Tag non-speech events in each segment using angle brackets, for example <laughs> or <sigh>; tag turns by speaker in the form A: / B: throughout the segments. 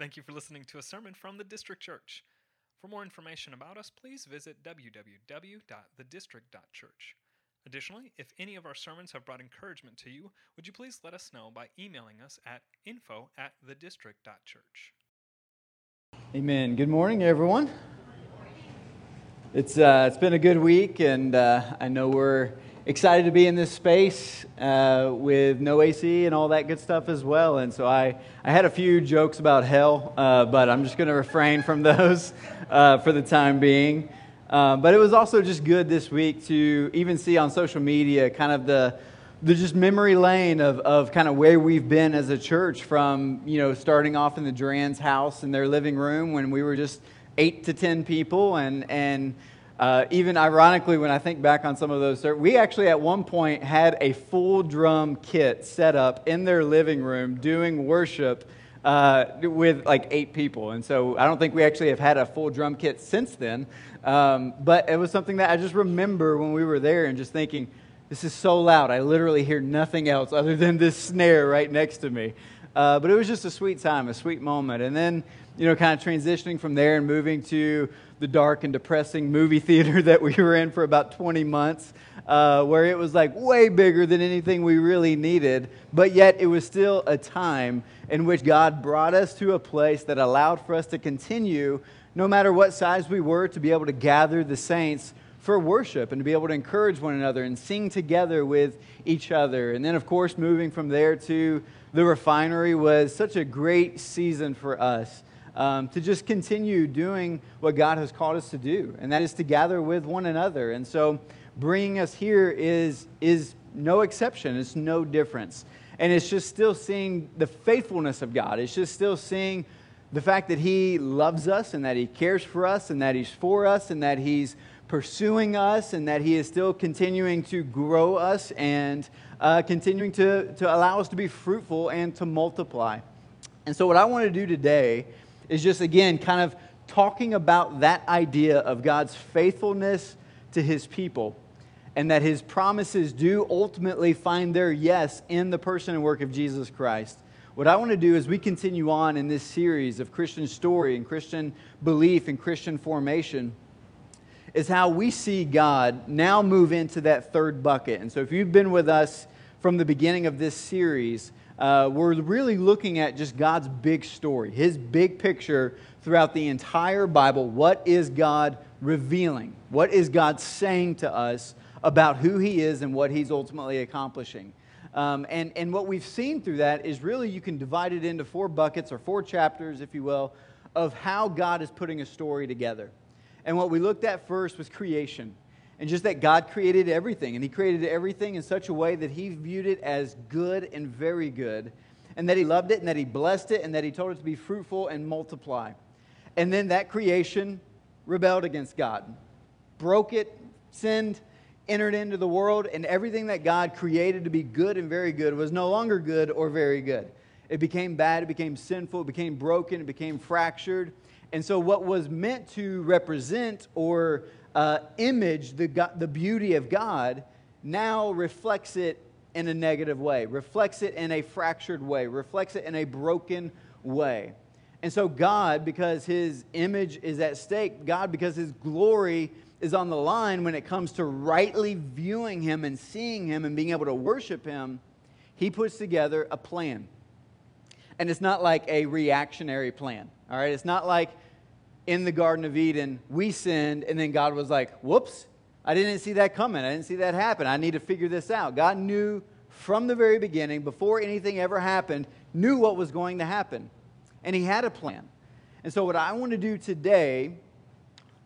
A: Thank you for listening to a sermon from the District Church. For more information about us, please visit www.thedistrict.church. Additionally, if any of our sermons have brought encouragement to you, would you please let us know by emailing us at info at thedistrict.church.
B: Amen. Good morning, everyone. It's, uh, it's been a good week, and uh, I know we're excited to be in this space uh, with no AC and all that good stuff as well. And so I, I had a few jokes about hell, uh, but I'm just going to refrain from <laughs> those uh, for the time being. Uh, but it was also just good this week to even see on social media kind of the, the just memory lane of, of kind of where we've been as a church from, you know, starting off in the Duran's house in their living room when we were just eight to 10 people and, and uh, even ironically, when I think back on some of those, we actually at one point had a full drum kit set up in their living room doing worship uh, with like eight people. And so I don't think we actually have had a full drum kit since then. Um, but it was something that I just remember when we were there and just thinking, this is so loud. I literally hear nothing else other than this snare right next to me. Uh, but it was just a sweet time, a sweet moment. And then, you know, kind of transitioning from there and moving to the dark and depressing movie theater <laughs> that we were in for about 20 months, uh, where it was like way bigger than anything we really needed, but yet it was still a time in which God brought us to a place that allowed for us to continue, no matter what size we were, to be able to gather the saints for worship and to be able to encourage one another and sing together with each other. And then, of course, moving from there to the refinery was such a great season for us um, to just continue doing what God has called us to do, and that is to gather with one another. And so, bringing us here is, is no exception, it's no difference. And it's just still seeing the faithfulness of God, it's just still seeing the fact that He loves us and that He cares for us and that He's for us and that He's pursuing us and that He is still continuing to grow us and uh, continuing to, to allow us to be fruitful and to multiply. And so, what I want to do today is just, again, kind of talking about that idea of God's faithfulness to his people and that his promises do ultimately find their yes in the person and work of Jesus Christ. What I want to do as we continue on in this series of Christian story and Christian belief and Christian formation is how we see God now move into that third bucket. And so if you've been with us from the beginning of this series, uh, we're really looking at just God's big story, his big picture throughout the entire Bible. What is God revealing? What is God saying to us about who he is and what he's ultimately accomplishing? Um, and, and what we've seen through that is really you can divide it into four buckets or four chapters, if you will, of how God is putting a story together. And what we looked at first was creation and just that God created everything. And He created everything in such a way that He viewed it as good and very good, and that He loved it, and that He blessed it, and that He told it to be fruitful and multiply. And then that creation rebelled against God, broke it, sinned, entered into the world, and everything that God created to be good and very good was no longer good or very good. It became bad, it became sinful, it became broken, it became fractured. And so, what was meant to represent or uh, image the, God, the beauty of God now reflects it in a negative way, reflects it in a fractured way, reflects it in a broken way. And so, God, because his image is at stake, God, because his glory is on the line when it comes to rightly viewing him and seeing him and being able to worship him, he puts together a plan. And it's not like a reactionary plan, all right? It's not like in the Garden of Eden, we sinned, and then God was like, whoops, I didn't see that coming. I didn't see that happen. I need to figure this out. God knew from the very beginning, before anything ever happened, knew what was going to happen. And He had a plan. And so, what I want to do today,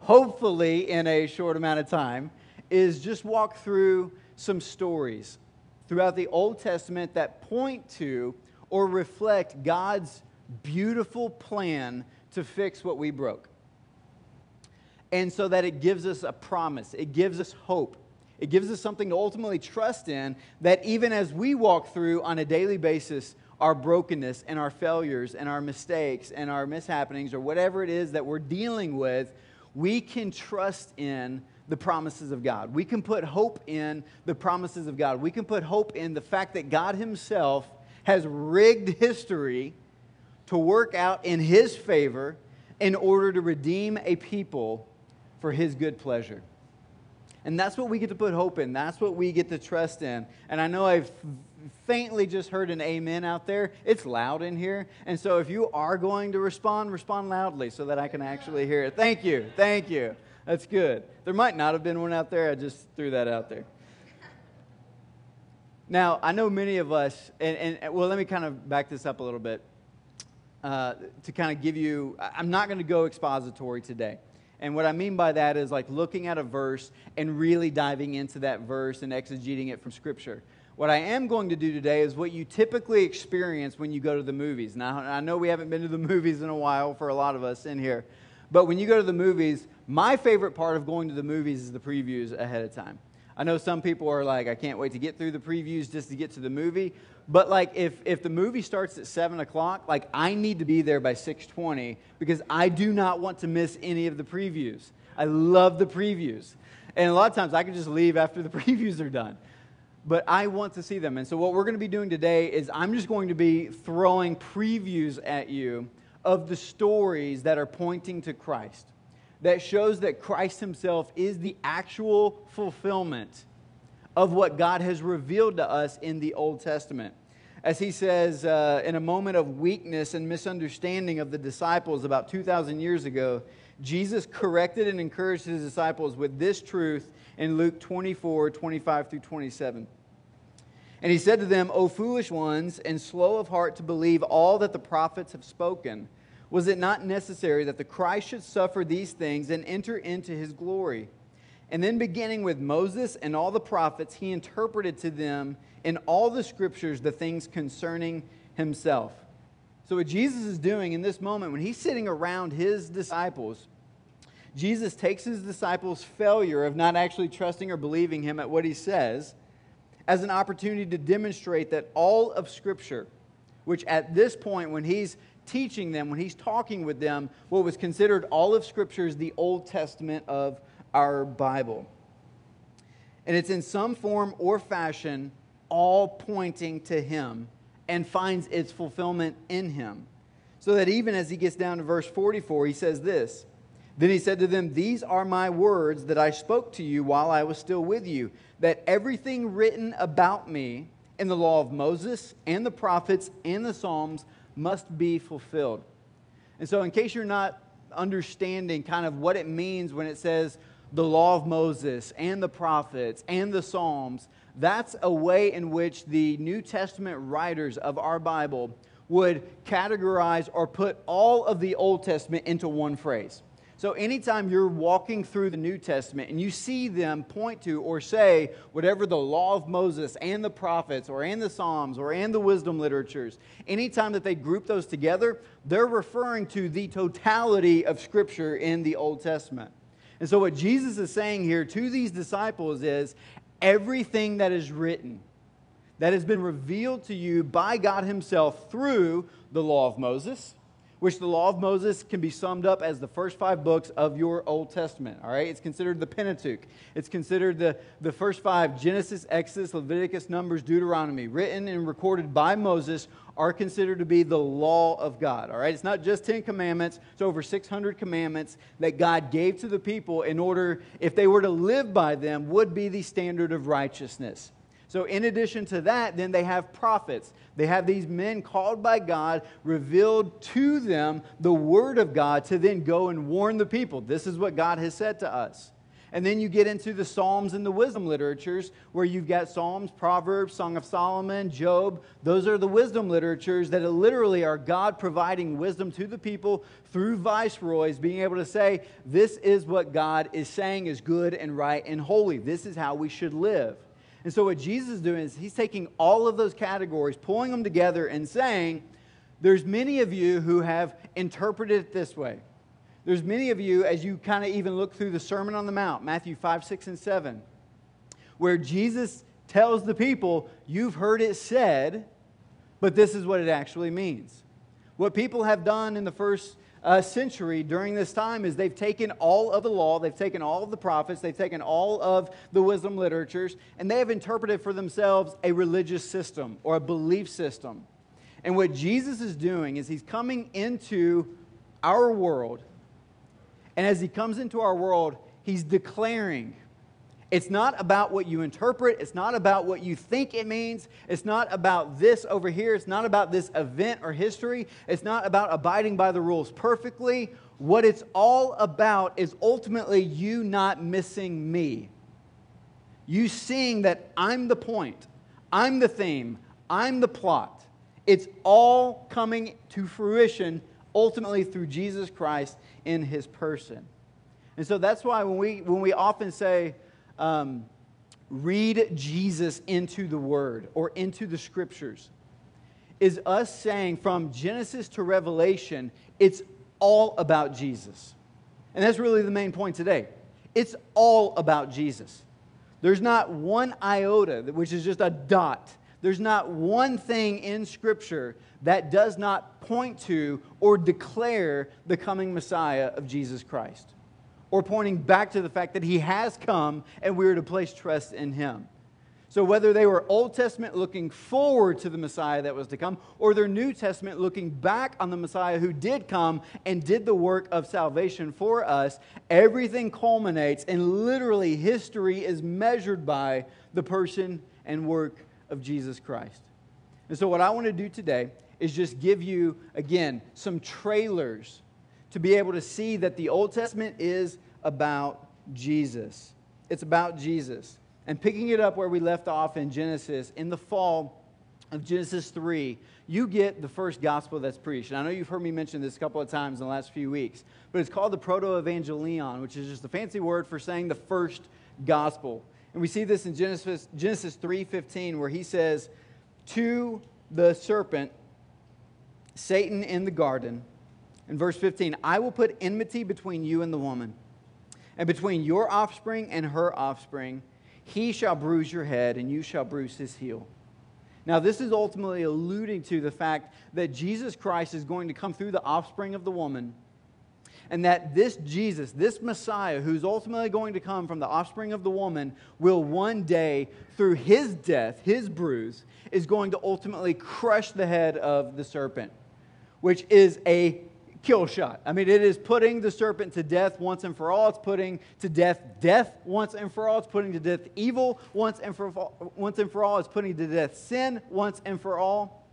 B: hopefully in a short amount of time, is just walk through some stories throughout the Old Testament that point to or reflect God's beautiful plan to fix what we broke and so that it gives us a promise, it gives us hope. It gives us something to ultimately trust in that even as we walk through on a daily basis our brokenness and our failures and our mistakes and our mishappenings or whatever it is that we're dealing with, we can trust in the promises of God. We can put hope in the promises of God. We can put hope in the fact that God Himself has rigged history to work out in his favor in order to redeem a people for his good pleasure. And that's what we get to put hope in. That's what we get to trust in. And I know I've faintly just heard an amen out there. It's loud in here. And so if you are going to respond, respond loudly so that I can actually hear it. Thank you. Thank you. That's good. There might not have been one out there. I just threw that out there. Now, I know many of us, and, and well, let me kind of back this up a little bit uh, to kind of give you, I'm not going to go expository today. And what I mean by that is like looking at a verse and really diving into that verse and exegeting it from Scripture. What I am going to do today is what you typically experience when you go to the movies. Now, I know we haven't been to the <laughs> movies in a while for a lot of us in here, but when you go to the movies, my favorite part of going to the movies is the previews ahead of time. I know some people are like, I can't wait to get through the previews just to get to the movie. But like, if, if the movie starts at seven o'clock, like I need to be there by six twenty because I do not want to miss any of the previews. I love the previews, and a lot of times I can just leave after the <laughs> previews are done. But I want to see them, and so what we're going to be doing today is I'm just going to be throwing previews at you of the stories that are pointing to Christ that shows that Christ Himself is the actual fulfillment of what God has revealed to us in the Old Testament. As He says, uh, in a moment of weakness and misunderstanding of the disciples about 2,000 years ago, Jesus corrected and encouraged His disciples with this truth in Luke 24 25 through 27. And he said to them, O foolish ones, and slow of heart to believe all that the prophets have spoken. Was it not necessary that the Christ should suffer these things and enter into his glory? And then, beginning with Moses and all the prophets, he interpreted to them in all the scriptures the things concerning himself. So, what Jesus is doing in this moment, when he's sitting around his disciples, Jesus takes his disciples' failure of not actually trusting or believing him at what he says as an opportunity to demonstrate that all of Scripture, which at this point, when he's teaching them, when he's talking with them, what was considered all of Scripture is the Old Testament of our Bible. And it's in some form or fashion all pointing to him and finds its fulfillment in him. So that even as he gets down to verse 44, he says this Then he said to them, These are my words that I spoke to you while I was still with you, that everything written about me in the law of Moses and the prophets and the Psalms must be fulfilled. And so, in case you're not understanding kind of what it means when it says the law of Moses and the prophets and the Psalms, that's a way in which the New Testament writers of our Bible would categorize or put all of the Old Testament into one phrase. So, anytime you're walking through the New Testament and you see them point to or say whatever the law of Moses and the prophets or and the Psalms or and the wisdom literatures, anytime that they group those together, they're referring to the totality of Scripture in the Old Testament. And so, what Jesus is saying here to these disciples is everything that is written, that has been revealed to you by God Himself through the law of Moses which the law of Moses can be summed up as the first five books of your Old Testament. All right? It's considered the Pentateuch. It's considered the, the first five Genesis, Exodus, Leviticus, Numbers, Deuteronomy, written and recorded by Moses, are considered to be the law of God. All right? It's not just 10 commandments, it's over 600 commandments that God gave to the people in order, if they were to live by them, would be the standard of righteousness. So, in addition to that, then they have prophets. They have these men called by God, revealed to them the word of God to then go and warn the people. This is what God has said to us. And then you get into the Psalms and the wisdom literatures, where you've got Psalms, Proverbs, Song of Solomon, Job. Those are the wisdom literatures that literally are God providing wisdom to the people through viceroys, being able to say, This is what God is saying is good and right and holy. This is how we should live. And so, what Jesus is doing is he's taking all of those categories, pulling them together, and saying, There's many of you who have interpreted it this way. There's many of you, as you kind of even look through the Sermon on the Mount, Matthew 5, 6, and 7, where Jesus tells the people, You've heard it said, but this is what it actually means. What people have done in the first uh, century during this time is they've taken all of the law, they've taken all of the prophets, they've taken all of the wisdom literatures, and they have interpreted for themselves a religious system or a belief system. And what Jesus is doing is he's coming into our world. And as he comes into our world, he's declaring. It's not about what you interpret. It's not about what you think it means. It's not about this over here. It's not about this event or history. It's not about abiding by the rules perfectly. What it's all about is ultimately you not missing me. You seeing that I'm the point, I'm the theme, I'm the plot. It's all coming to fruition ultimately through Jesus Christ in his person. And so that's why when we, when we often say, um, read Jesus into the Word or into the Scriptures, is us saying from Genesis to Revelation, it's all about Jesus. And that's really the main point today. It's all about Jesus. There's not one iota, which is just a dot there's not one thing in Scripture that does not point to or declare the coming Messiah of Jesus Christ, or pointing back to the fact that he has come and we are to place trust in him. So, whether they were Old Testament looking forward to the Messiah that was to come, or their New Testament looking back on the Messiah who did come and did the work of salvation for us, everything culminates, and literally history is measured by the person and work of Jesus Christ. And so, what I want to do today is just give you, again, some trailers to be able to see that the Old Testament is about Jesus. It's about Jesus. And picking it up where we left off in Genesis, in the fall of Genesis 3, you get the first gospel that's preached. And I know you've heard me mention this a couple of times in the last few weeks, but it's called the Protoevangelium, which is just a fancy word for saying the first gospel. And we see this in Genesis, Genesis 3.15 where he says, to the serpent, Satan in the garden, in verse 15, I will put enmity between you and the woman, and between your offspring and her offspring. He shall bruise your head, and you shall bruise his heel. Now, this is ultimately alluding to the fact that Jesus Christ is going to come through the offspring of the woman and that this Jesus, this Messiah, who's ultimately going to come from the offspring of the woman, will one day, through his death, his bruise, is going to ultimately crush the head of the serpent, which is a kill shot. I mean, it is putting the serpent to death once and for all. It's putting to death death once and for all. It's putting to death evil once and for, all. once and for all. It's putting to death sin once and for all.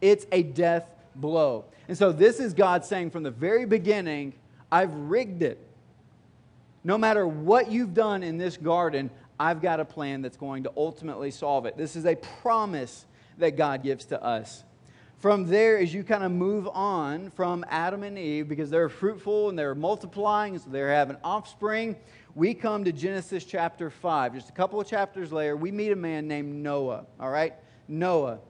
B: It's a death blow. And so, this is God saying from the very beginning I've rigged it. No matter what you've done in this garden, I've got a plan that's going to ultimately solve it. This is a promise that God gives to us. From there, as you kind of move on from Adam and Eve, because they're fruitful and they're multiplying, so they're having offspring, we come to Genesis chapter 5. Just a couple of chapters later, we meet a man named Noah, all right? Noah.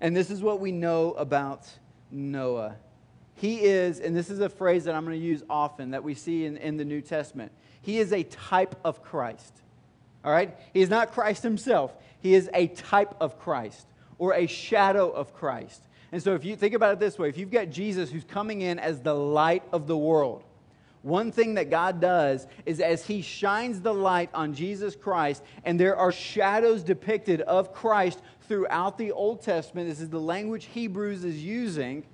B: And this is what we know about Noah. He is, and this is a phrase that I'm going to use often that we see in, in the New Testament, he is a type of Christ. All right? He is not Christ himself, he is a type of Christ or a shadow of Christ. And so, if you think about it this way, if you've got Jesus who's coming in as the light of the world, one thing that God does is as He shines the light on Jesus Christ, and there are shadows depicted of Christ throughout the Old Testament, this is the language Hebrews is using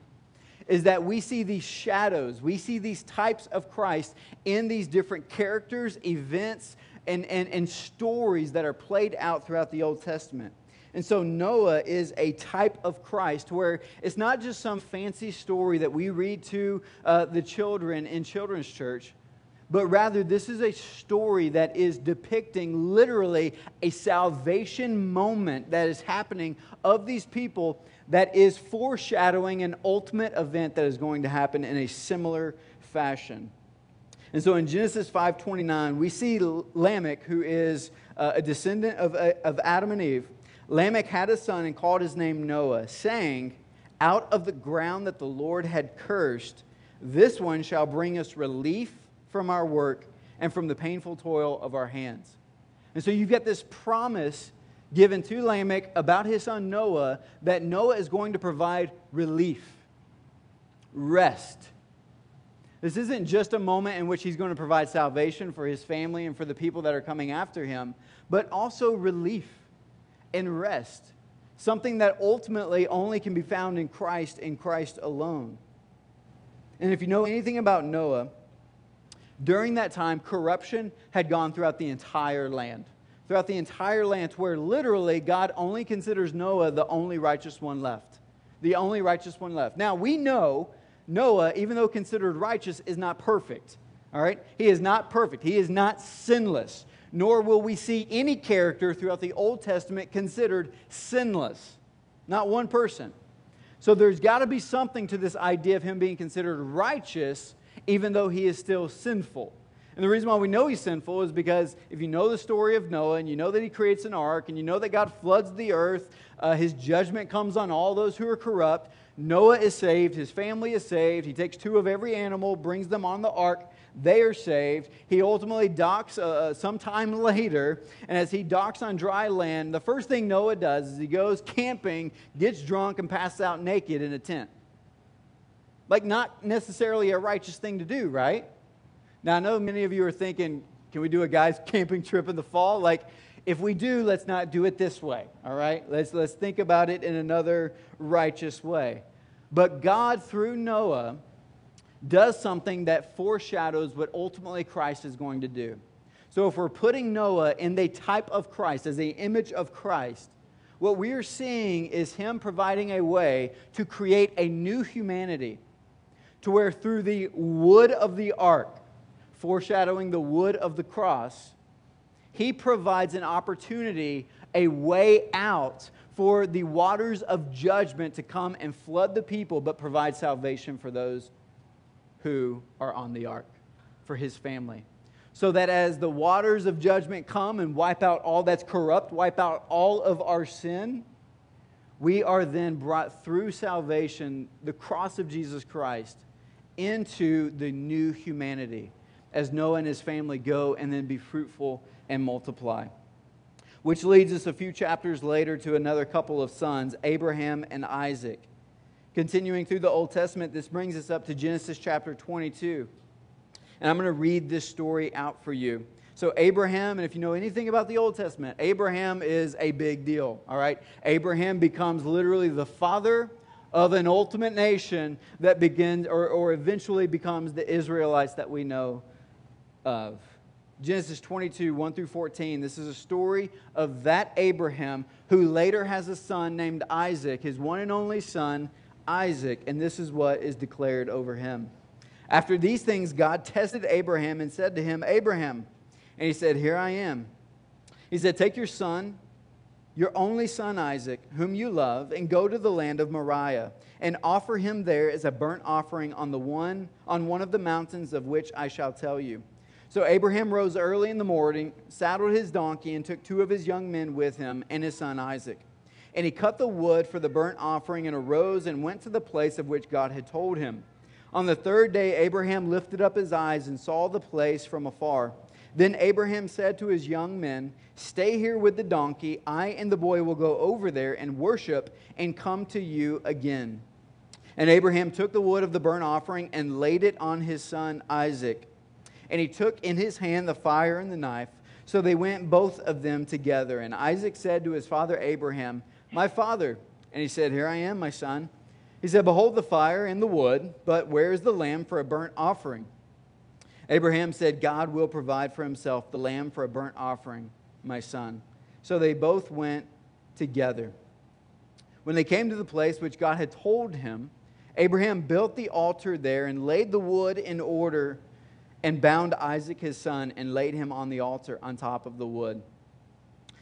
B: is that we see these shadows, we see these types of Christ in these different characters, events, and, and, and stories that are played out throughout the Old Testament. And so Noah is a type of Christ where it's not just some fancy story that we read to uh, the children in children's church, but rather this is a story that is depicting literally a salvation moment that is happening of these people that is foreshadowing an ultimate event that is going to happen in a similar fashion. And so in Genesis 5:29, we see Lamech, who is uh, a descendant of, uh, of Adam and Eve. Lamech had a son and called his name Noah, saying, Out of the ground that the Lord had cursed, this one shall bring us relief from our work and from the painful toil of our hands. And so you've got this promise given to Lamech about his son Noah that Noah is going to provide relief, rest. This isn't just a moment in which he's going to provide salvation for his family and for the people that are coming after him, but also relief and rest. something that ultimately only can be found in Christ in Christ alone. And if you know anything about Noah, during that time, corruption had gone throughout the entire land. Throughout the entire land, where literally God only considers Noah the only righteous one left. The only righteous one left. Now, we know Noah, even though considered righteous, is not perfect. All right? He is not perfect. He is not sinless. Nor will we see any character throughout the Old Testament considered sinless. Not one person. So there's got to be something to this idea of him being considered righteous, even though he is still sinful. And the reason why we know he's sinful is because if you know the story of Noah and you know that he creates an ark and you know that God floods the earth, uh, his judgment comes on all those who are corrupt. Noah is saved, his family is saved. He takes two of every animal, brings them on the ark. They are saved. He ultimately docks uh, uh sometime <laughs> later, and as he docks on dry land, the first thing Noah does is he goes camping, gets drunk, and passes out naked in a tent. Like, not necessarily a righteous thing to do, right? Now, I know many of you are thinking, can we do a guy's <laughs> camping trip in the fall? Like, if we do, let's not do it this way, all right? Let's, let's think about it in another righteous way. But God, through Noah, does something that foreshadows what ultimately Christ is going to do. So, if we're putting Noah in the type of Christ, as the image of Christ, what we are seeing is him providing a way to create a new humanity to where through the wood of the ark, foreshadowing the wood of the cross, he provides an opportunity, a way out for the waters of judgment to come and flood the people, but provide salvation for those who are on the ark, for his family. So that as the waters of judgment come and wipe out all that's corrupt, wipe out all of our sin, we are then brought through salvation, the cross of Jesus Christ, into the new humanity as Noah and his family go and then be fruitful and multiply. Which leads us a few chapters later to another couple of sons, Abraham and Isaac. Continuing through the Old Testament, this brings us up to Genesis chapter 22. And I'm going to read this story out for you. So, Abraham, and if you know anything about the Old Testament, Abraham is a big deal, all right? Abraham becomes literally the father of an ultimate nation that begins or, or eventually becomes the Israelites that we know of. Genesis 22, 1 through 14. This is a story of that Abraham who later has a son named Isaac, his one and only son, Isaac. And this is what is declared over him. After these things, God tested Abraham and said to him, Abraham. And he said, Here I am. He said, Take your son your only son Isaac, whom you love, and go to the land of Moriah, and offer him there as a burnt offering on the one on one of the mountains of which I shall tell you. So Abraham rose early in the morning, saddled his donkey, and took two of his young men with him and his son Isaac. And he cut the wood for the burnt offering and arose and went to the place of which God had told him. On the third day, Abraham lifted up his eyes and saw the place from afar. Then Abraham said to his young men, Stay here with the donkey. I and the boy will go over there and worship and come to you again. And Abraham took the wood of the burnt offering and laid it on his son Isaac. And he took in his hand the fire and the knife. So they went both of them together. And Isaac said to his father Abraham, My father. And he said, Here I am, my son. He said, Behold the fire and the wood, but where is the lamb for a burnt offering? Abraham said, God will provide for himself the lamb for a burnt offering, my son. So they both went together. When they came to the place which God had told him, Abraham built the altar there and laid the wood in order and bound Isaac his son and laid him on the altar on top of the wood.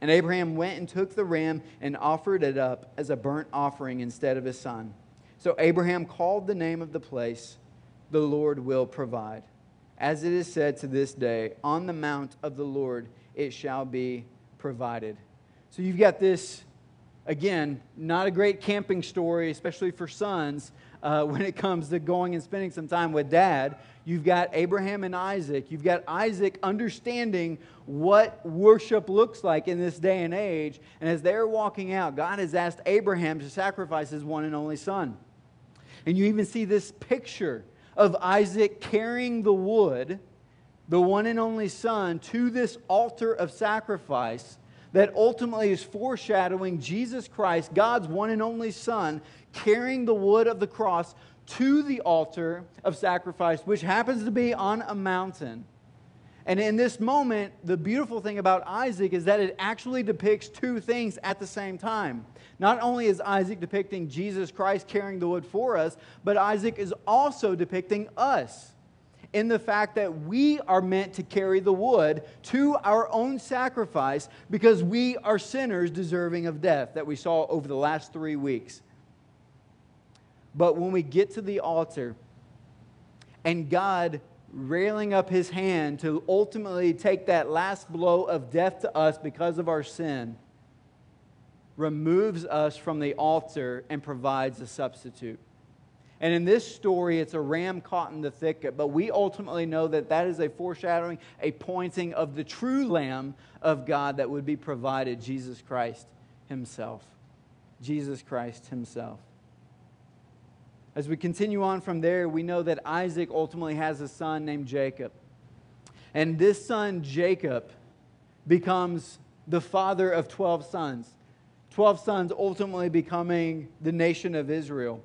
B: And Abraham went and took the ram and offered it up as a burnt offering instead of his son. So Abraham called the name of the place, The Lord Will Provide as it is said to this day, on the mount of the Lord it shall be provided. So you've got this, again, not a great camping story, especially for sons, uh, <laughs> when it comes to going and spending some time with dad. You've got Abraham and Isaac. You've got Isaac understanding what worship looks like in this day and age. And as they're walking out, God has asked Abraham to sacrifice his one and only son. And you even see this picture of Isaac carrying the wood, the one and only son, to this altar of sacrifice that ultimately is foreshadowing Jesus Christ, God's one and only Son, carrying the wood of the cross to the altar of sacrifice, which happens to be on a mountain. And in this moment, the beautiful thing about Isaac is that it actually depicts two things at the same time. Not only is Isaac depicting Jesus Christ carrying the wood for us, but Isaac is also depicting us in the fact that we are meant to carry the wood to our own sacrifice because we are sinners deserving of death that we saw over the last three weeks. But when we get to the altar and God railing up his hand to ultimately take that last blow of death to us because of our sin, removes us from the altar and provides a substitute. And in this story, it's a ram caught in the thicket, but we ultimately know that that is a foreshadowing, a pointing of the true Lamb of God that would be provided, Jesus Christ Himself. Jesus Christ Himself. As we continue on from there, we know that Isaac ultimately has a son named Jacob. And this son, Jacob, becomes the father of 12 sons. 12 sons ultimately becoming the nation of Israel.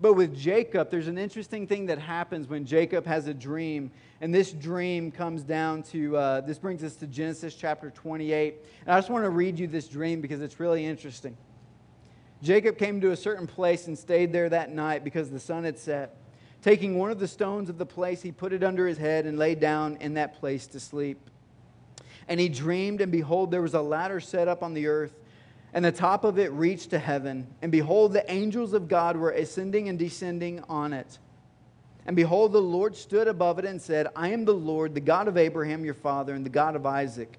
B: But with Jacob, there's an interesting thing that happens when Jacob has a dream. And this dream comes down to, uh, this brings us to Genesis chapter 28. And I just want to read you this dream because it's really interesting. Jacob came to a certain place and stayed there that night because the sun had set. Taking one of the stones of the place, he put it under his head and lay down in that place to sleep. And he dreamed, and behold, there was a ladder set up on the earth and the top of it reached to heaven. And behold, the angels of God were ascending and descending on it. And behold, the Lord stood above it and said, I am the Lord, the God of Abraham your father, and the God of Isaac.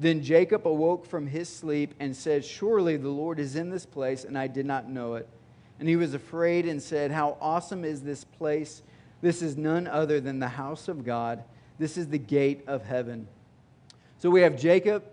B: Then Jacob awoke from his sleep and said, Surely the Lord is in this place, and I did not know it. And he was afraid and said, How awesome is this place! This is none other than the house of God. This is the gate of heaven. So we have Jacob.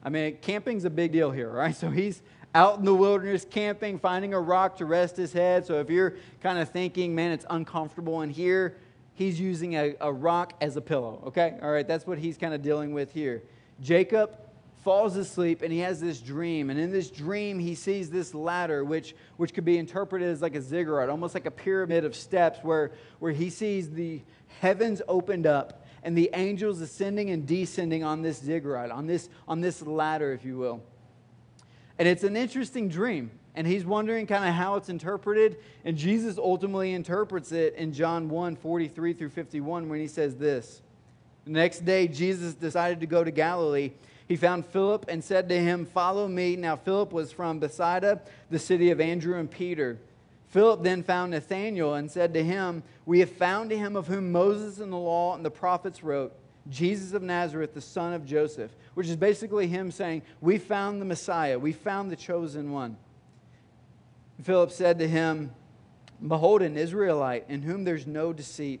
B: I mean, camping's a big deal here, right? <laughs> So he's out in the wilderness camping, finding a rock to rest his head. So if you're kind of thinking, man, it's uncomfortable in here, he's using a, a rock as a pillow. Okay? All right, that's what he's kind of dealing with here. Jacob falls asleep and he has this dream. And in this dream, he sees this ladder, which, which could be interpreted as like a ziggurat, almost like a pyramid of steps, where, where he sees the heavens opened up and the angels ascending and descending on this ziggurat, on this, on this ladder, if you will. And it's an interesting dream. And he's wondering kind of how it's interpreted. And Jesus ultimately interprets it in John 1 43 through 51 when he says this. The next day, Jesus decided to go to Galilee. He found Philip and said to him, Follow me. Now, Philip was from Bethsaida, the city of Andrew and Peter. Philip then found Nathanael and said to him, We have found him of whom Moses and the law and the prophets wrote Jesus of Nazareth, the son of Joseph, which is basically him saying, We found the Messiah, we found the chosen one. Philip said to him, Behold, an Israelite in whom there's no deceit.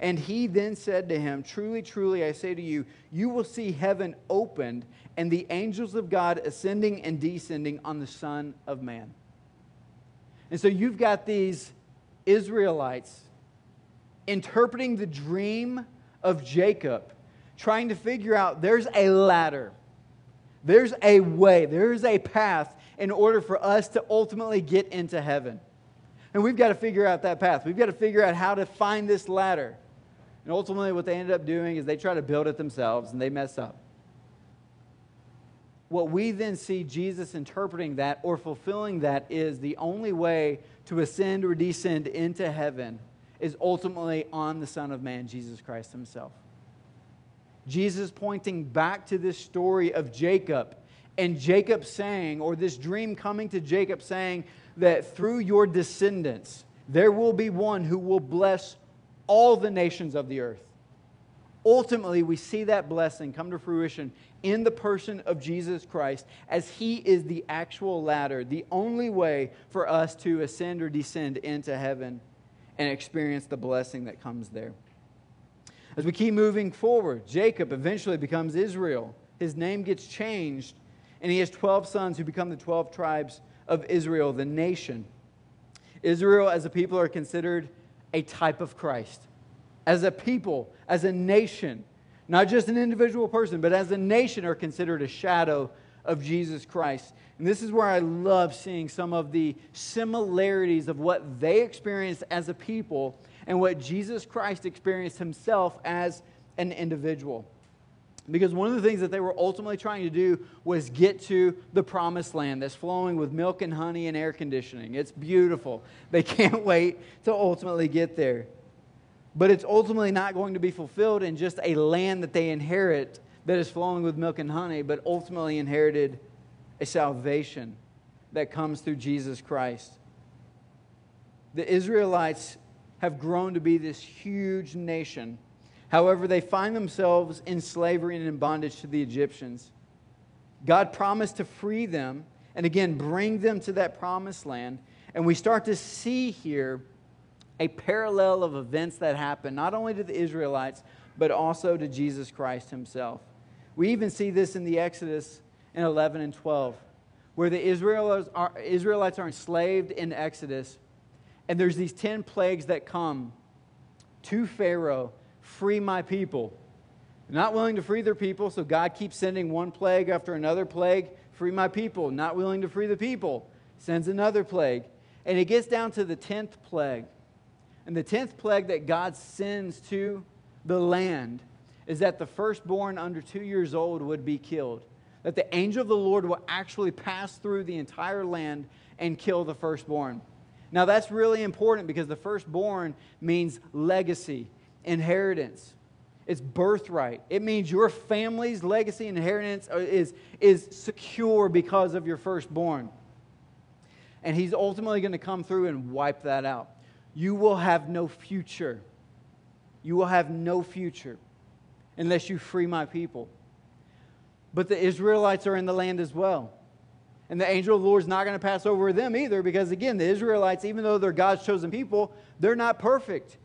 B: And he then said to him, Truly, truly, I say to you, you will see heaven opened and the angels of God ascending and descending on the Son of Man. And so you've got these Israelites interpreting the dream of Jacob, trying to figure out there's a ladder there's a way, there's a path in order for us to ultimately get into heaven. And we've got to figure out that path. We've got to figure out how to find this ladder. And ultimately, what they ended up doing is they try to build it themselves and they mess up. What we then see Jesus interpreting that or fulfilling that is the only way to ascend or descend into heaven is ultimately on the Son of Man, Jesus Christ Himself. Jesus pointing back to this story of Jacob and Jacob saying, or this dream coming to Jacob saying, that through your descendants there will be one who will bless all the nations of the earth. Ultimately, we see that blessing come to fruition in the person of Jesus Christ as he is the actual ladder, the only way for us to ascend or descend into heaven and experience the blessing that comes there. As we keep moving forward, Jacob eventually becomes Israel. His name gets changed, and he has 12 sons who become the 12 tribes of Israel, the nation. Israel, as a people, are considered a type of Christ. As a people, as a nation, not just an individual person, but as a nation, are considered a shadow of Jesus Christ. And this is where I love seeing some of the similarities of what they experienced as a people and what Jesus Christ experienced himself as an individual. Because one of the things that they were ultimately trying to do was get to the promised land that's flowing with milk and honey and air conditioning. It's beautiful. They <laughs> can't wait to ultimately get there. But it's ultimately not going to be fulfilled in just a land that they inherit that is flowing with milk and honey, but ultimately inherited a salvation that comes through Jesus Christ. The Israelites have grown to be this huge nation However, they find themselves in slavery and in bondage to the Egyptians. God promised to free them and again bring them to that promised land. And we start to see here a parallel of events that happen not only to the Israelites, but also to Jesus Christ himself. We even see this in the Exodus in 11 and 12, where the Israelites are, Israelites are enslaved in Exodus, and there's these 10 plagues that come to Pharaoh free my people. Not willing to free their people, so God keeps sending one plague after another plague. Free my people. Not willing to free the people. Sends another plague. And it gets down to the 10th plague. And the 10th plague that God sends to the land is that the firstborn under two years old would be killed. That the angel of the Lord will actually pass through the entire land and kill the firstborn. Now, that's really important because the firstborn means legacy inheritance. It's birthright. It means your family's legacy inheritance is, is secure because of your firstborn. And he's ultimately going to come through and wipe that out. You will have no future. You will have no future unless you free my people. But the Israelites are in the land as well. And the angel of the Lord is not going to pass over them either because, again, the Israelites, even though they're God's chosen people, they're not perfect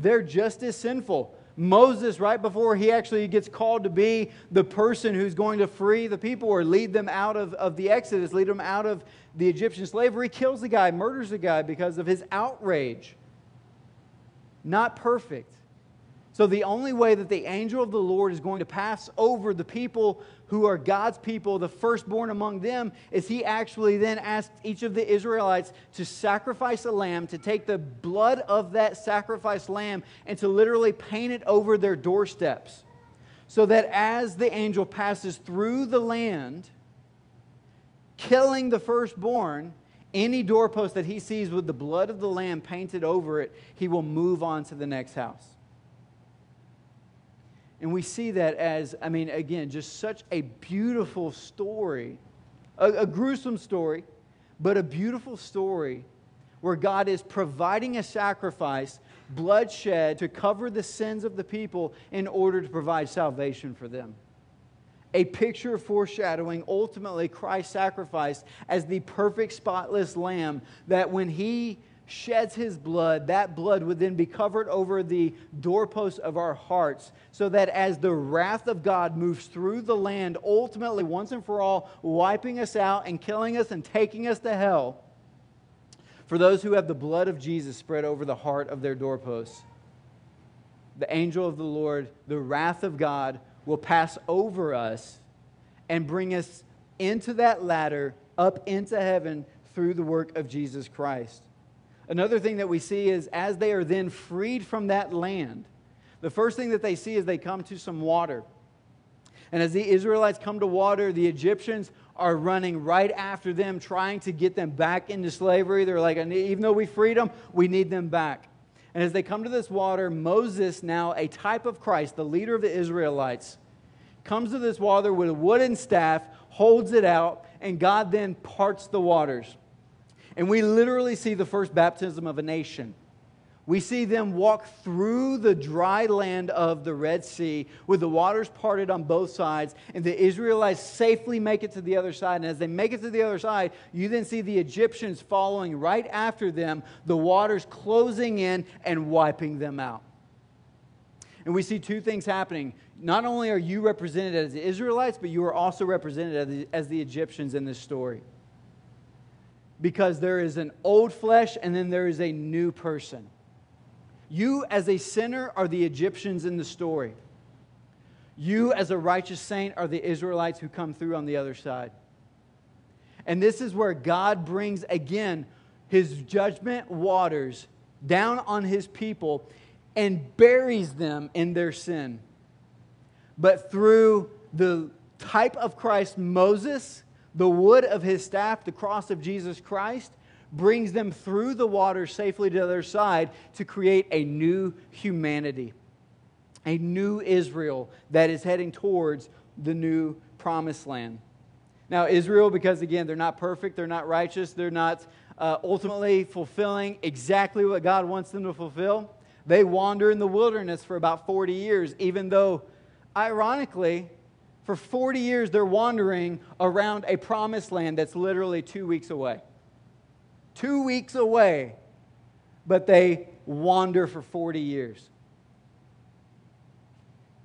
B: they're just as sinful. Moses, right before he actually gets called to be the person who's going to free the people or lead them out of, of the Exodus, lead them out of the Egyptian slavery, kills the guy, murders the guy because of his outrage. Not perfect. So, the only way that the angel of the Lord is going to pass over the people who are God's people, the firstborn among them, is he actually then asked each of the Israelites to sacrifice a lamb, to take the blood of that sacrificed lamb, and to literally paint it over their doorsteps. So that as the angel passes through the land, killing the firstborn, any doorpost that he sees with the blood of the lamb painted over it, he will move on to the next house. And we see that as, I mean, again, just such a beautiful story, a, a, gruesome story, but a beautiful story where God is providing a sacrifice, bloodshed, to cover the sins of the people in order to provide salvation for them. A picture foreshadowing ultimately Christ's sacrifice as the perfect, spotless lamb that when he sheds his blood, that blood would then be covered over the doorposts of our hearts, so that as the wrath of God moves through the land, ultimately, once and for all, wiping us out and killing us and taking us to hell, for those who have the blood of Jesus spread over the heart of their doorposts, the angel of the Lord, the wrath of God, will pass over us and bring us into that ladder up into heaven through the work of Jesus Christ. Another thing that we see is as they are then freed from that land, the first thing that they see is they come to some water. And as the Israelites come to water, the Egyptians are running right after them, trying to get them back into slavery. They're like, even though we freed them, we need them back. And as they come to this water, Moses, now a type of Christ, the leader of the Israelites, comes to this water with a wooden staff, holds it out, and God then parts the waters. And we literally see the first baptism of a nation. We see them walk through the dry land of the Red Sea with the waters parted on both sides, and the Israelites safely make it to the other side. And as they make it to the other side, you then see the Egyptians following right after them, the waters closing in and wiping them out. And we see two things happening. Not only are you represented as the Israelites, but you are also represented as the, as the Egyptians in this story. Because there is an old flesh and then there is a new person. You, as a sinner, are the Egyptians in the story. You, as a righteous saint, are the Israelites who come through on the other side. And this is where God brings again his judgment waters down on his people and buries them in their sin. But through the type of Christ, Moses, the wood of his staff, the cross of Jesus Christ, brings them through the water safely to the other side to create a new humanity, a new Israel that is heading towards the new promised land. Now, Israel, because again, they're not perfect, they're not righteous, they're not uh, ultimately fulfilling exactly what God wants them to fulfill. They wander in the wilderness for about 40 years, even though, ironically, for 40 years they're wandering around a promised land that's literally two weeks away two weeks away, but they wander for 40 years.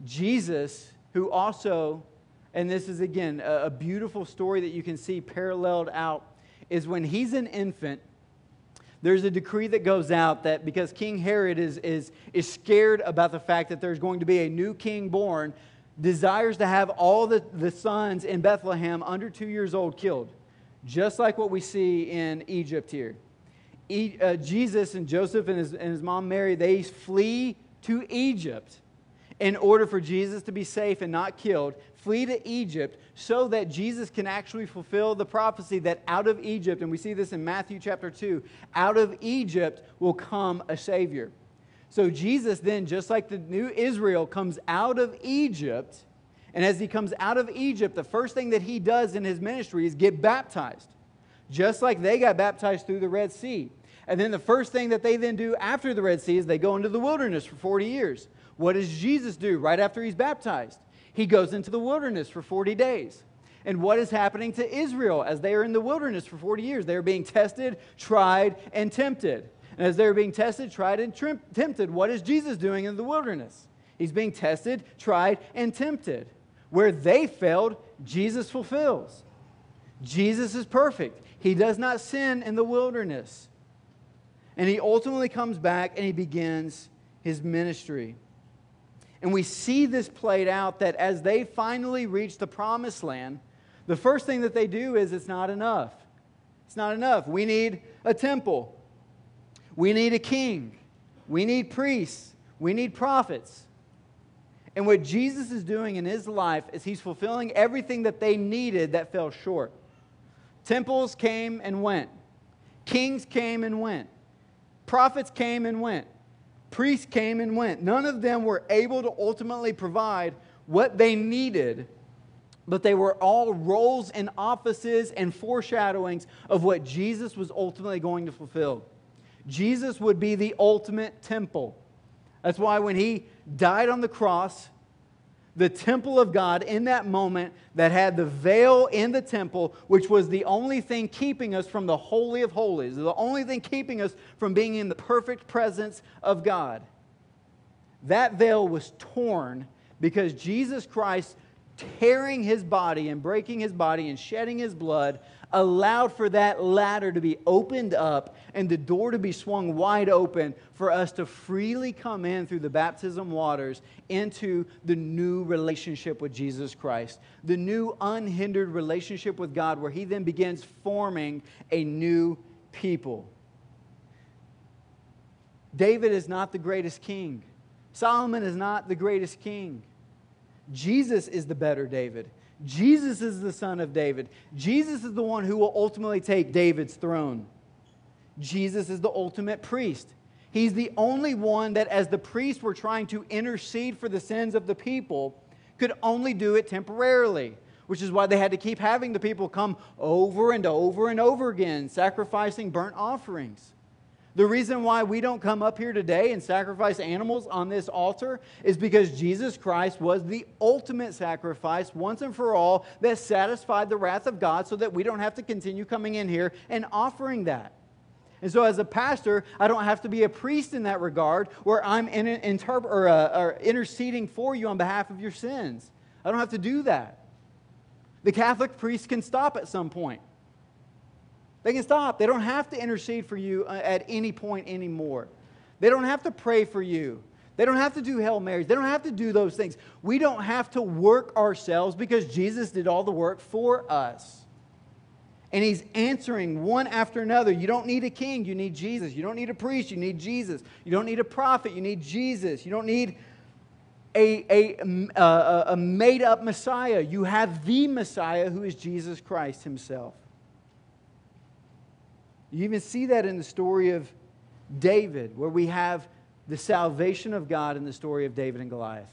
B: Jesus, who also, and this is again a, a beautiful story that you can see paralleled out, is when he's an infant there's a decree that goes out that because King Herod is, is, is scared about the fact that there's going to be a new king born, desires to have all the, the sons in Bethlehem under two years old killed just like what we see in Egypt here. E- uh, Jesus and Joseph and his, and his mom Mary, they flee to Egypt in order for Jesus to be safe and not killed, flee to Egypt so that Jesus can actually fulfill the prophecy that out of Egypt, and we see this in Matthew chapter 2, out of Egypt will come a Savior. So Jesus then, just like the new Israel, comes out of Egypt and as he comes out of Egypt, the first thing that he does in his ministry is get baptized, just like they got baptized through the Red Sea. And then the first thing that they then do after the Red Sea is they go into the wilderness for 40 years. What does Jesus do right after he's baptized? He goes into the wilderness for 40 days. And what is happening to Israel as they are in the wilderness for 40 years? They are being tested, tried, and tempted. And as they're being tested, tried, and tempted, what is Jesus doing in the wilderness? He's being tested, tried, and tempted. Where they failed, Jesus fulfills. Jesus is perfect. He does not sin in the wilderness. And he ultimately comes back and he begins his ministry. And we see this played out that as they finally reach the promised land, the first thing that they do is it's not enough. It's not enough. We need a temple. We need a king. We need priests. We need prophets. And what Jesus is doing in his life is he's fulfilling everything that they needed that fell short. Temples came and went, kings came and went, prophets came and went, priests came and went. None of them were able to ultimately provide what they needed, but they were all roles and offices and foreshadowings of what Jesus was ultimately going to fulfill. Jesus would be the ultimate temple. That's why when he died on the cross, the temple of God in that moment that had the veil in the temple, which was the only thing keeping us from the Holy of Holies, the only thing keeping us from being in the perfect presence of God. That veil was torn because Jesus Christ tearing his body and breaking his body and shedding his blood allowed for that ladder to be opened up and the door to be swung wide open for us to freely come in through the baptism waters into the new relationship with Jesus Christ, the new unhindered relationship with God, where he then begins forming a new people. David is not the greatest king. Solomon is not the greatest king. Jesus is the better David. Jesus is the son of David. Jesus is the one who will ultimately take David's throne. Jesus is the ultimate priest. He's the only one that, as the priests were trying to intercede for the sins of the people, could only do it temporarily, which is why they had to keep having the people come over and over and over again, sacrificing burnt offerings. The reason why we don't come up here today and sacrifice animals on this altar is because Jesus Christ was the ultimate sacrifice once and for all that satisfied the wrath of God so that we don't have to continue coming in here and offering that. And so, as a pastor, I don't have to be a priest in that regard where I'm in, or, uh, or interceding for you on behalf of your sins. I don't have to do that. The Catholic priest can stop at some point. They can stop. They don't have to intercede for you uh, at any point anymore. They don't have to pray for you. They don't have to do Hail Marys. They don't have to do those things. We don't have to work ourselves because Jesus did all the work for us. And he's answering one after another. You don't need a king, you need Jesus. You don't need a priest, you need Jesus. You don't need a prophet, you need Jesus. You don't need a, a, a, a made up Messiah. You have the Messiah who is Jesus Christ himself. You even see that in the story of David, where we have the salvation of God in the story of David and Goliath.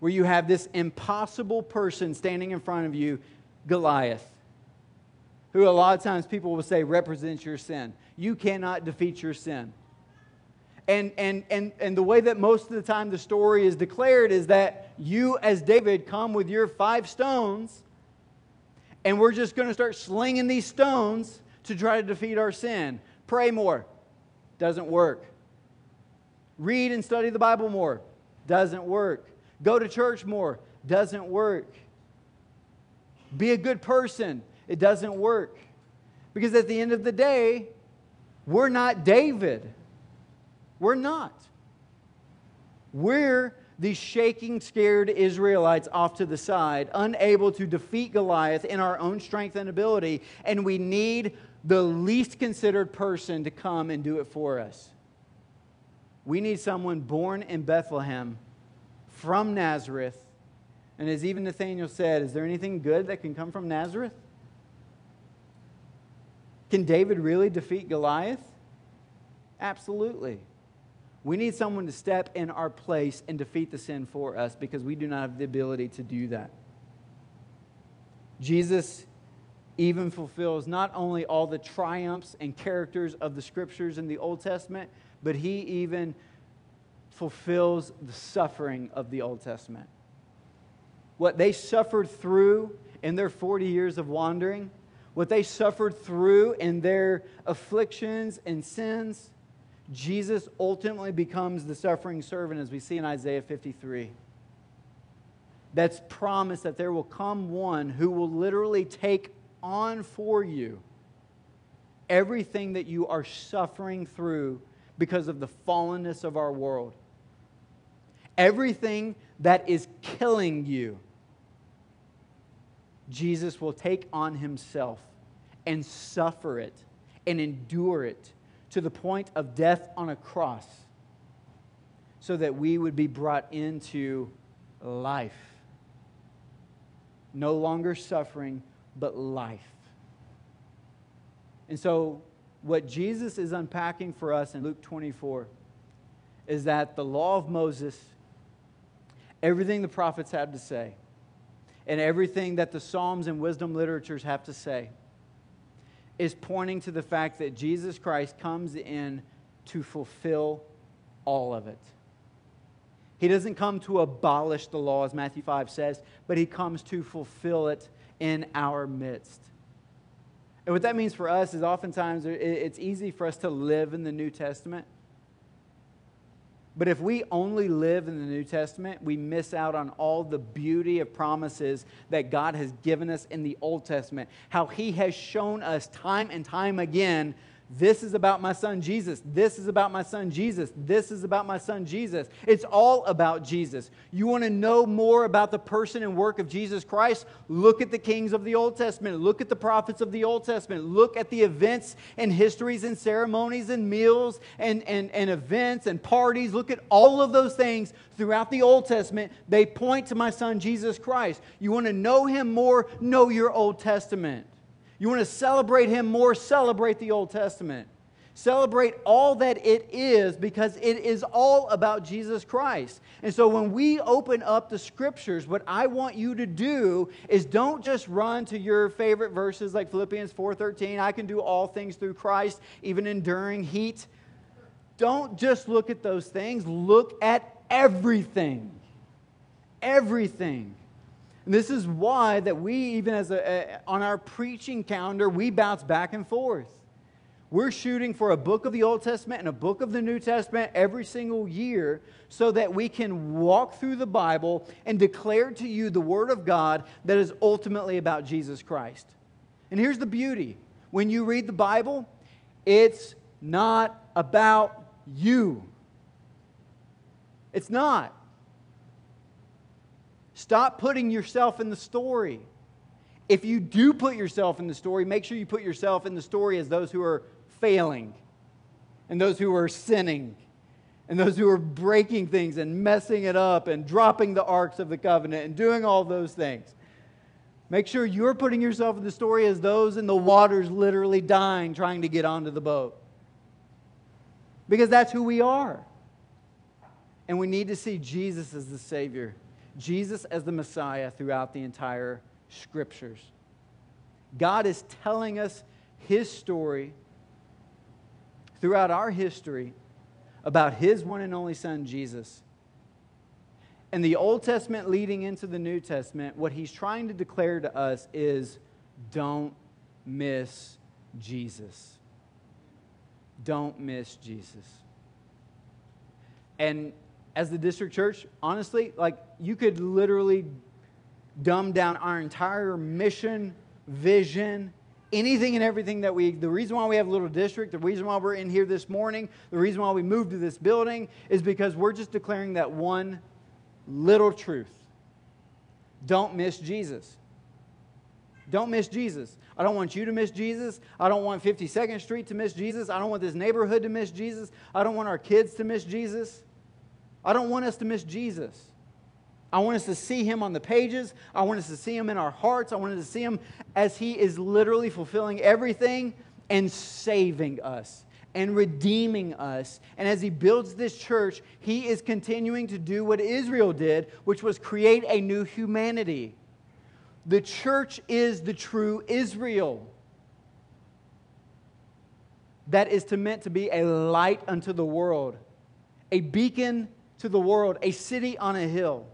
B: Where you have this impossible person standing in front of you, Goliath, who a lot of times people will say represents your sin. You cannot defeat your sin. And, and, and, and the way that most of the time the story is declared is that you, as David, come with your five stones, and we're just going to start slinging these stones to try to defeat our sin. Pray more. Doesn't work. Read and study the Bible more. Doesn't work. Go to church more. Doesn't work. Be a good person. It doesn't work. Because at the end of the day, we're not David. We're not. We're the shaking, scared Israelites off to the side, unable to defeat Goliath in our own strength and ability, and we need the least considered person to come and do it for us. We need someone born in Bethlehem from Nazareth. And as even Nathaniel said, is there anything good that can come from Nazareth? Can David really defeat Goliath? Absolutely. We need someone to step in our place and defeat the sin for us because we do not have the ability to do that. Jesus even fulfills not only all the triumphs and characters of the scriptures in the Old Testament, but he even fulfills the suffering of the Old Testament. What they suffered through in their 40 years of wandering, what they suffered through in their afflictions and sins, Jesus ultimately becomes the suffering servant, as we see in Isaiah 53 that's promised that there will come one who will literally take on for you everything that you are suffering through because of the fallenness of our world. Everything that is killing you, Jesus will take on himself and suffer it and endure it to the point of death on a cross so that we would be brought into life. No longer suffering, but life. And so, what Jesus is unpacking for us in Luke 24 is that the law of Moses, everything the prophets had to say, and everything that the Psalms and wisdom literatures have to say, is pointing to the fact that Jesus Christ comes in to fulfill all of it. He doesn't come to abolish the law, as Matthew 5 says, but he comes to fulfill it in our midst. And what that means for us is oftentimes it's easy for us to live in the New Testament. But if we only live in the New Testament, we miss out on all the beauty of promises that God has given us in the Old Testament. How He has shown us time and time again this is about my son Jesus. This is about my son Jesus. This is about my son Jesus. It's all about Jesus. You want to know more about the person and work of Jesus Christ? Look at the kings of the Old Testament. Look at the prophets of the Old Testament. Look at the events and histories and ceremonies and meals and, and, and events and parties. Look at all of those things throughout the Old Testament. They point to my son Jesus Christ. You want to know him more? Know your Old Testament. You want to celebrate him more? Celebrate the Old Testament. Celebrate all that it is because it is all about Jesus Christ. And so when we open up the scriptures, what I want you to do is don't just run to your favorite verses like Philippians 4:13, I can do all things through Christ, even enduring heat. Don't just look at those things, look at everything. Everything. And this is why that we, even as a, a, on our preaching calendar, we bounce back and forth. We're shooting for a book of the Old Testament and a book of the New Testament every single year so that we can walk through the Bible and declare to you the Word of God that is ultimately about Jesus Christ. And here's the beauty when you read the Bible, it's not about you. It's not. Stop putting yourself in the story. If you do put yourself in the story, make sure you put yourself in the story as those who are failing, and those who are sinning, and those who are breaking things and messing it up and dropping the arks of the covenant and doing all those things. Make sure you're putting yourself in the story as those in the waters literally dying trying to get onto the boat. Because that's who we are. And we need to see Jesus as the Savior. Jesus as the Messiah throughout the entire scriptures. God is telling us his story throughout our history about his one and only son, Jesus. And the Old Testament leading into the New Testament, what he's trying to declare to us is don't miss Jesus. Don't miss Jesus. And as the district church, honestly, like you could literally dumb down our entire mission, vision, anything and everything that we, the reason why we have a little district, the reason why we're in here this morning, the reason why we moved to this building is because we're just declaring that one little truth. Don't miss Jesus. Don't miss Jesus. I don't want you to miss Jesus. I don't want 52nd Street to miss Jesus. I don't want this neighborhood to miss Jesus. I don't want our kids to miss Jesus. I don't want us to miss Jesus. I want us to see him on the pages. I want us to see him in our hearts. I want us to see him as he is literally fulfilling everything and saving us and redeeming us. And as he builds this church, he is continuing to do what Israel did, which was create a new humanity. The church is the true Israel that is to meant to be a light unto the world, a beacon to the world, a city on a hill.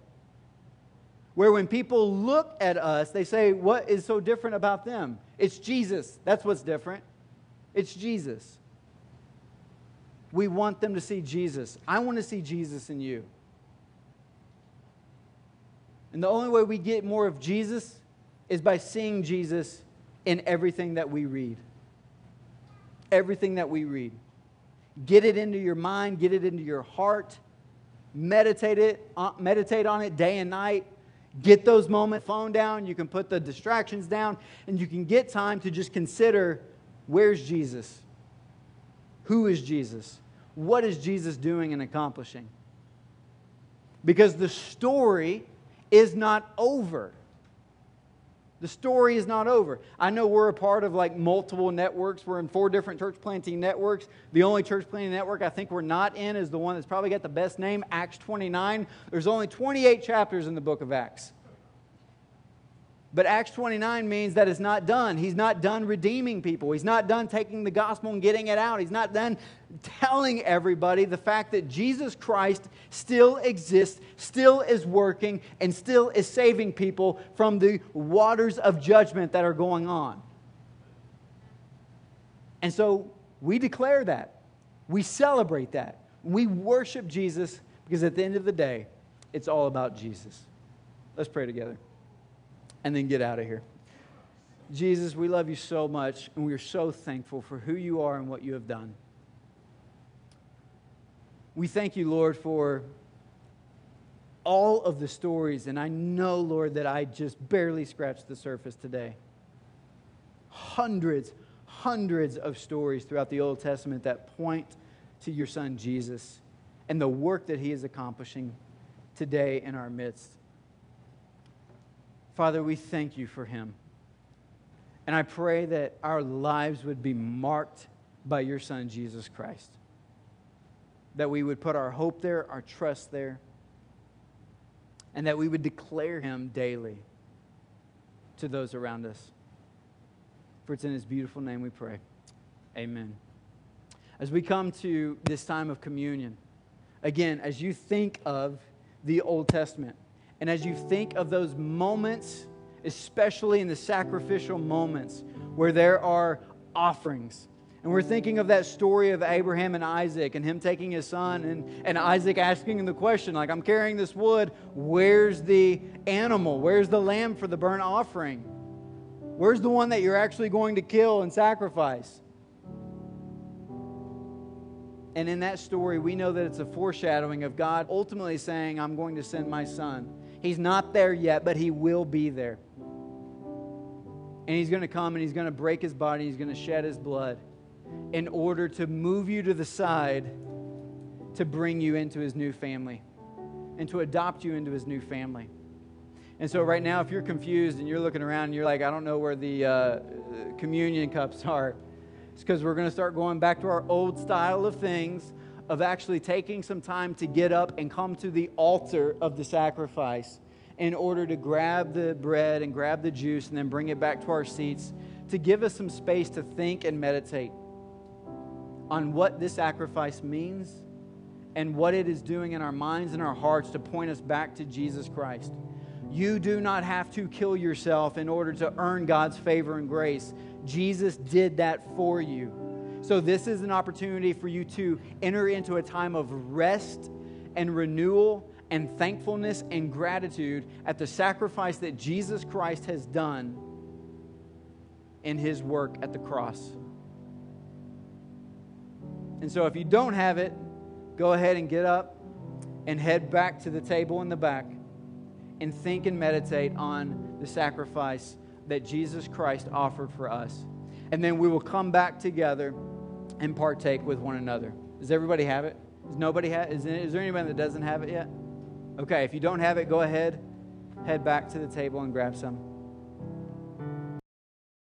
B: Where when people look at us, they say, What is so different about them? It's Jesus. That's what's different. It's Jesus. We want them to see Jesus. I want to see Jesus in you. And the only way we get more of Jesus is by seeing Jesus in everything that we read. Everything that we read. Get it into your mind, get it into your heart, meditate it, uh, meditate on it day and night. Get those moments, phone down. You can put the distractions down, and you can get time to just consider where's Jesus? Who is Jesus? What is Jesus doing and accomplishing? Because the story is not over. The story is not over. I know we're a part of like multiple networks. We're in four different church planting networks. The only church planting network I think we're not in is the one that's probably got the best name, Acts 29. There's only 28 chapters in the book of Acts. But Acts 29 means that it's not done. He's not done redeeming people. He's not done taking the gospel and getting it out. He's not done telling everybody the fact that Jesus Christ still exists, still is working, and still is saving people from the waters of judgment that are going on. And so we declare that. We celebrate that. We worship Jesus because at the end of the day, it's all about Jesus. Let's pray together and then get out of here. Jesus, we love you so much, and we are so thankful for who you are and what you have done. We thank you, Lord, for all of the stories, and I know, Lord, that I just barely scratched the surface today. Hundreds, hundreds of stories throughout the Old Testament that point to your Son, Jesus, and the work that he is accomplishing today in our midst. Father, we thank you for him. And I pray that our lives would be marked by your Son, Jesus Christ. That we would put our hope there, our trust there, and that we would declare him daily to those around us. For it's in his beautiful name we pray. Amen. As we come to this time of communion, again, as you think of the Old Testament, and as you think of those moments, especially in the sacrificial moments where there are offerings, and we're thinking of that story of Abraham and Isaac and him taking his son and, and Isaac asking him the question, like, I'm carrying this wood. Where's the animal? Where's the lamb for the burnt offering? Where's the one that you're actually going to kill and sacrifice? And in that story, we know that it's a foreshadowing of God ultimately saying, I'm going to send my son. He's not there yet, but he will be there. And he's going to come and he's going to break his body, he's going to shed his blood in order to move you to the side to bring you into his new family and to adopt you into his new family. And so, right now, if you're confused and you're looking around and you're like, I don't know where the uh, communion cups are, it's because we're going to start going back to our old style of things, of actually taking some time to get up and come to the altar of the sacrifice in order to grab the bread and grab the juice and then bring it back to our seats to give us some space to think and meditate on what this sacrifice means and what it is doing in our minds and our hearts to point us back to Jesus Christ. You do not have to kill yourself in order to earn God's favor and grace. Jesus did that for you. So, this is an opportunity for you to enter into a time of rest and renewal and thankfulness and gratitude at the sacrifice that Jesus Christ has done in his work at the cross. And so, if you don't have it, go ahead and get up and head back to the table in the back and think and meditate on the sacrifice that Jesus Christ offered for us. And then we will come back together and partake with one another. Does everybody have it? Does nobody have is, is there anybody that doesn't have it yet? Okay, if you don't have it, go ahead, head back to the table and grab some.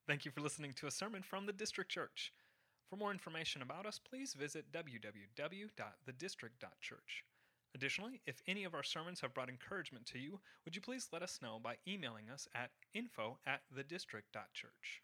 A: Thank you for listening to a sermon from the District Church. For more information about us, please visit www.thedistrict.church. Additionally, if any of our sermons have brought encouragement to you, would you please let us know by emailing us at info at thedistrict.church.